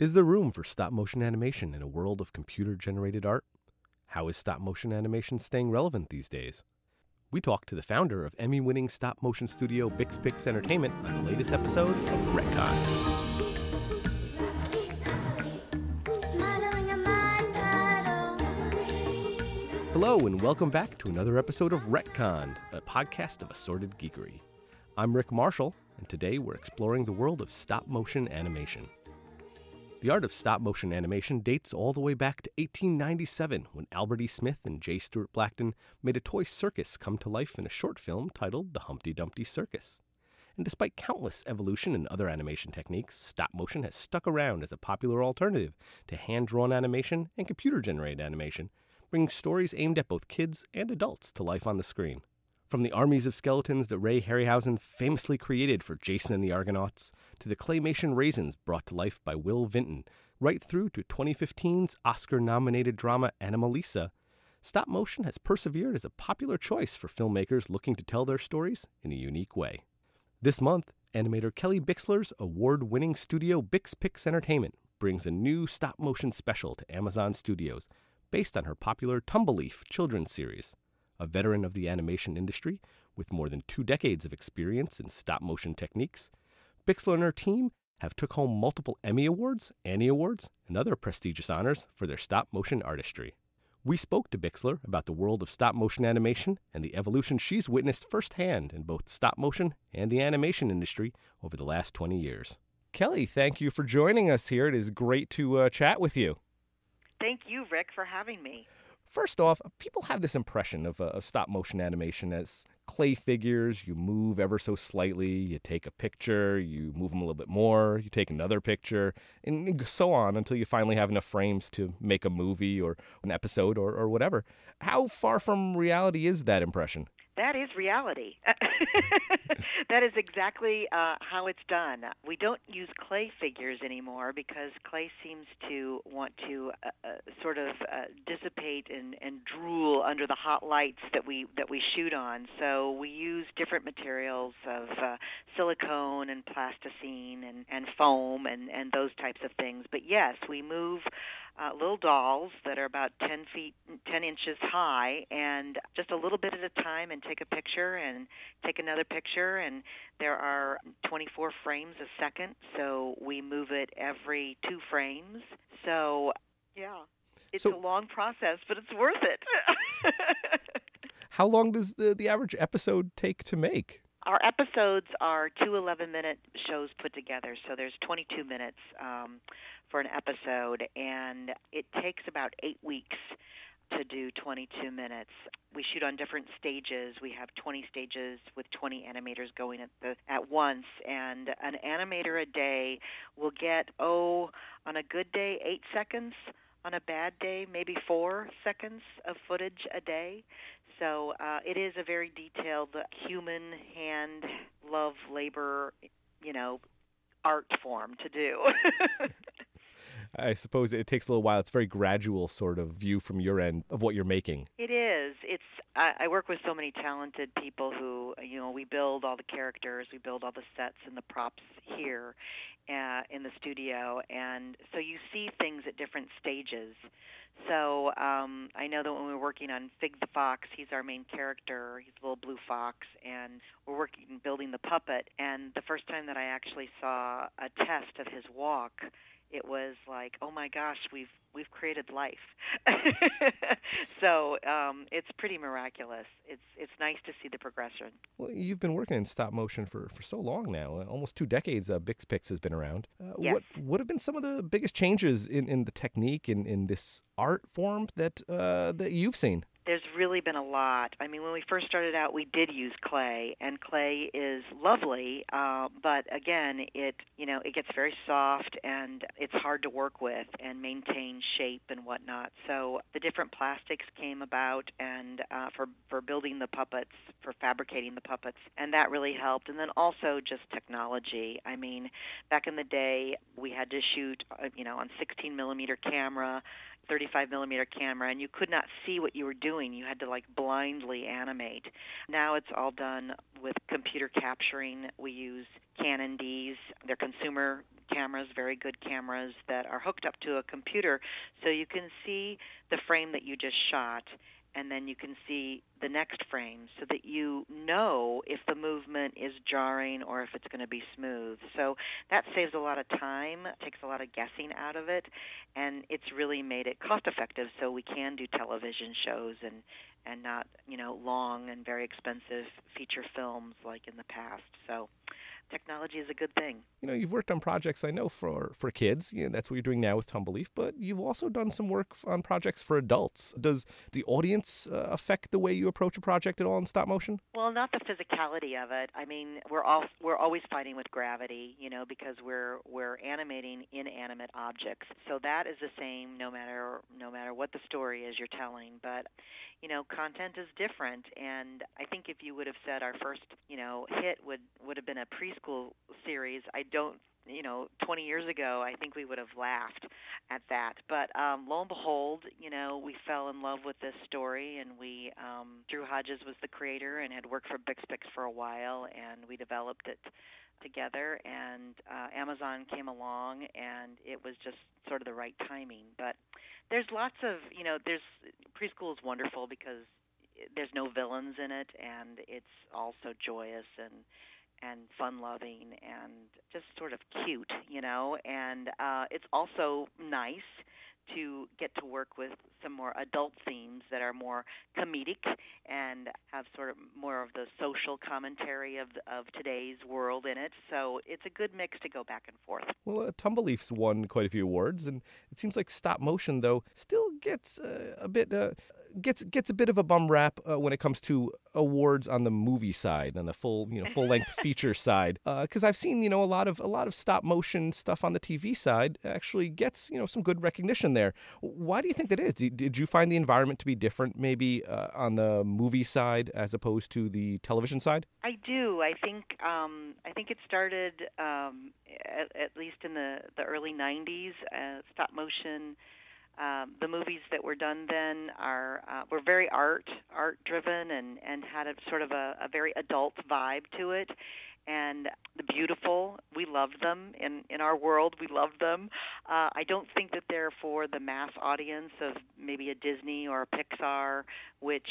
Is there room for stop motion animation in a world of computer generated art? How is stop motion animation staying relevant these days? We talked to the founder of Emmy winning stop motion studio BixPix Entertainment on the latest episode of Retconned. Hello, and welcome back to another episode of Retconned, a podcast of assorted geekery. I'm Rick Marshall, and today we're exploring the world of stop motion animation. The art of stop motion animation dates all the way back to 1897 when Albert E. Smith and J. Stuart Blackton made a toy circus come to life in a short film titled The Humpty Dumpty Circus. And despite countless evolution in other animation techniques, stop motion has stuck around as a popular alternative to hand drawn animation and computer generated animation, bringing stories aimed at both kids and adults to life on the screen. From the armies of skeletons that Ray Harryhausen famously created for Jason and the Argonauts, to the claymation raisins brought to life by Will Vinton, right through to 2015's Oscar nominated drama Anomalisa, stop motion has persevered as a popular choice for filmmakers looking to tell their stories in a unique way. This month, animator Kelly Bixler's award winning studio BixPix Entertainment brings a new stop motion special to Amazon Studios based on her popular Tumbleleaf children's series a veteran of the animation industry with more than two decades of experience in stop motion techniques, Bixler and her team have took home multiple Emmy Awards, Annie Awards, and other prestigious honors for their stop motion artistry. We spoke to Bixler about the world of stop motion animation and the evolution she's witnessed firsthand in both stop motion and the animation industry over the last 20 years. Kelly, thank you for joining us here. It is great to uh, chat with you. Thank you, Rick, for having me. First off, people have this impression of, uh, of stop motion animation as clay figures. You move ever so slightly, you take a picture, you move them a little bit more, you take another picture, and so on until you finally have enough frames to make a movie or an episode or, or whatever. How far from reality is that impression? That is reality. that is exactly uh, how it's done. We don't use clay figures anymore because clay seems to want to uh, uh, sort of uh, dissipate and, and drool under the hot lights that we that we shoot on. So we use different materials of uh, silicone and plasticine and, and foam and, and those types of things. But yes, we move uh, little dolls that are about 10 feet, 10 inches high, and just a little bit at a time, and take a picture and take another picture. And there are 24 frames a second, so we move it every two frames. So, yeah, it's so, a long process, but it's worth it. how long does the, the average episode take to make? Our episodes are two 11 minute shows put together, so there's 22 minutes. Um, for an episode, and it takes about eight weeks to do 22 minutes. We shoot on different stages. We have 20 stages with 20 animators going at the at once, and an animator a day will get oh on a good day eight seconds. On a bad day, maybe four seconds of footage a day. So uh, it is a very detailed human hand, love, labor, you know, art form to do. I suppose it takes a little while. It's very gradual sort of view from your end of what you're making. It is. It's. I, I work with so many talented people who, you know, we build all the characters, we build all the sets and the props here, uh, in the studio, and so you see things at different stages. So um, I know that when we're working on Fig the Fox, he's our main character. He's a little blue fox, and we're working building the puppet. And the first time that I actually saw a test of his walk, it was like, oh my gosh, we've we've created life. so um, it's pretty miraculous. It's it's nice to see the progression. Well, you've been working in stop motion for, for so long now, uh, almost two decades. Uh, BixPix has been around. Uh, yes. What what have been some of the biggest changes in, in the technique in, in this art form that uh, that you've seen? Really been a lot. I mean, when we first started out, we did use clay, and clay is lovely, uh, but again, it you know it gets very soft and it's hard to work with and maintain shape and whatnot. So the different plastics came about, and uh, for for building the puppets, for fabricating the puppets, and that really helped. And then also just technology. I mean, back in the day, we had to shoot uh, you know on 16 millimeter camera 35 millimeter camera and you could not see what you were doing. You had to like blindly animate. Now it's all done with computer capturing. We use Canon Ds. They're consumer cameras, very good cameras that are hooked up to a computer, so you can see the frame that you just shot and then you can see the next frame so that you know if the movement is jarring or if it's going to be smooth. So that saves a lot of time, takes a lot of guessing out of it, and it's really made it cost effective so we can do television shows and and not, you know, long and very expensive feature films like in the past. So technology is a good thing. You know, you've worked on projects I know for for kids. You know, that's what you're doing now with Tumbleleaf. But you've also done some work on projects for adults. Does the audience uh, affect the way you approach a project at all in stop motion? Well, not the physicality of it. I mean, we're all we're always fighting with gravity, you know, because we're we're animating inanimate objects. So that is the same no matter no matter what the story is you're telling. But you know, content is different. And I think if you would have said our first, you know, hit would would have been a preschool series, I don't you know 20 years ago i think we would have laughed at that. But um lo and behold you know we fell in love with this story and we um drew hodges was the creator and had worked for BixPix for a while and we developed it together. And uh amazon came along and it was just sort of the right timing. But there's lots of you know there's preschool is wonderful because there's no villains in it and it's also joyous and and fun loving and just sort of cute you know? And uh it's also nice to get to work with some more adult themes that are more comedic and have sort of more of the social commentary of of today's world in it. So it's a good mix to go back and forth. Well, uh, Tumbleleaf's won quite a few awards, and it seems like stop motion though still gets uh, a bit uh, gets gets a bit of a bum rap uh, when it comes to awards on the movie side and the full you know full length feature side because uh, I've seen you know a lot of a lot of stop motion stuff on the TV side actually gets you know some good recognition there. Why do you think that is? Did, did you find the environment to be different maybe uh, on the movie side as opposed to the television side? I do. I think um, I think it started um, at, at, least in the the early '90s. Uh, stop motion um, the movies that were done then are uh, were very art art driven and and had a sort of a, a very adult vibe to it and the beautiful we love them. In in our world we love them. Uh, i don't think that they're for the mass audience of maybe a disney or a pixar which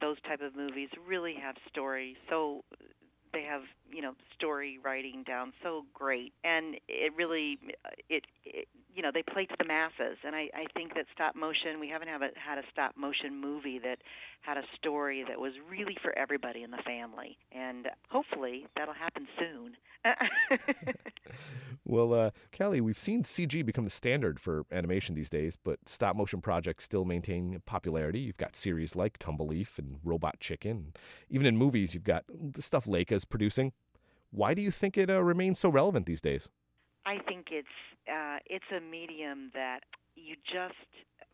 those type of movies really have story so they have you know story writing down so great. And it really it, it you know they play to the masses and i i think that stop motion we haven't have a, had a stop motion movie that had a story that was really for everybody in the family and hopefully that'll happen soon. Well uh, kelly we've seen cg become the standard for animation these days but stop motion projects still maintain popularity. You've got series like tumbleleaf and robot chicken. Even in movies you've got the stuff Laika's producing. Why do you think it uh, remains so relevant these days I think it's uh, it's a medium that you just.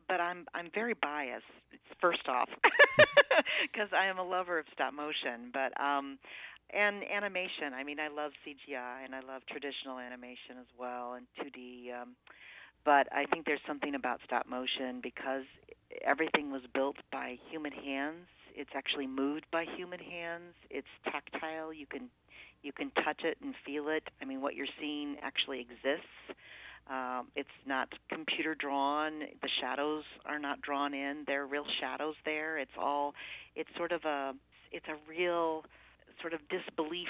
But I'm I'm very biased. First off, because I am a lover of stop motion, but um, and animation. I mean, I love CGI and I love traditional animation as well and 2D. Um, but I think there's something about stop motion because everything was built by human hands. It's actually moved by human hands. It's tactile. You can you can touch it and feel it. I mean, what you're seeing actually exists. Um, it's not computer drawn. The shadows are not drawn in. There are real shadows there. It's all. It's sort of a. It's a real sort of disbelief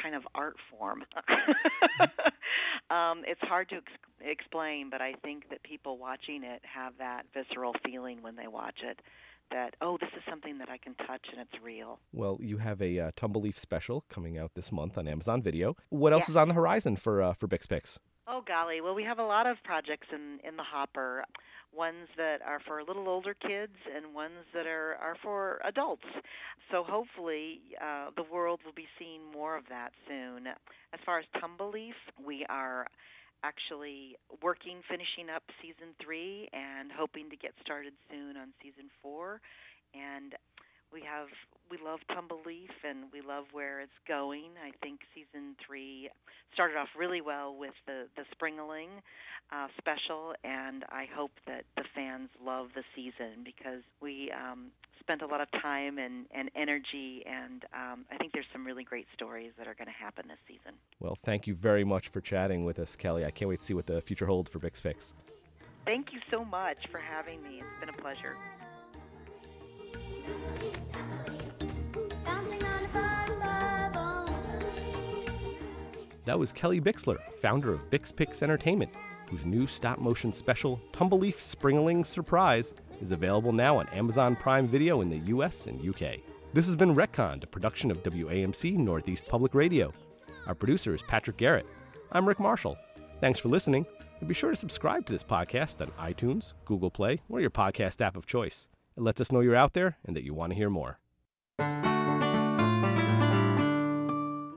kind of art form. um, it's hard to ex- explain, but I think that people watching it have that visceral feeling when they watch it that oh this is something that i can touch and it's real. Well you have a uh, tumbleleaf special coming out this month on amazon video. What else yeah. is on the horizon for uh, for BixPix oh golly. Well we have a lot of projects in in the hopper. Ones that are for little older kids and ones that are are for adults. So hopefully uh, the world will be seeing more of that soon. As far as tumbleleaf we are actually working, finishing up season three, and hoping to get started soon on season four. And we have we love Tumbleleaf and we love where it's going. I think season three started off really well with the the Springling uh, special, and I hope that the fans love the season because we um, spent a lot of time and, and energy, and um, I think there's some really great stories that are going to happen this season. Well, thank you very much for chatting with us, Kelly. I can't wait to see what the future holds for BixPix. Thank you so much for having me. It's been a pleasure. That was Kelly Bixler, founder of Bix Pix Entertainment, whose new stop motion special, Tumbleleaf Springling Surprise, is available now on Amazon Prime Video in the US and UK. This has been Retconned, a production of WAMC Northeast Public Radio. Our producer is Patrick Garrett. I'm Rick Marshall. Thanks for listening, and be sure to subscribe to this podcast on iTunes, Google Play, or your podcast app of choice. It lets us know you're out there and that you want to hear more.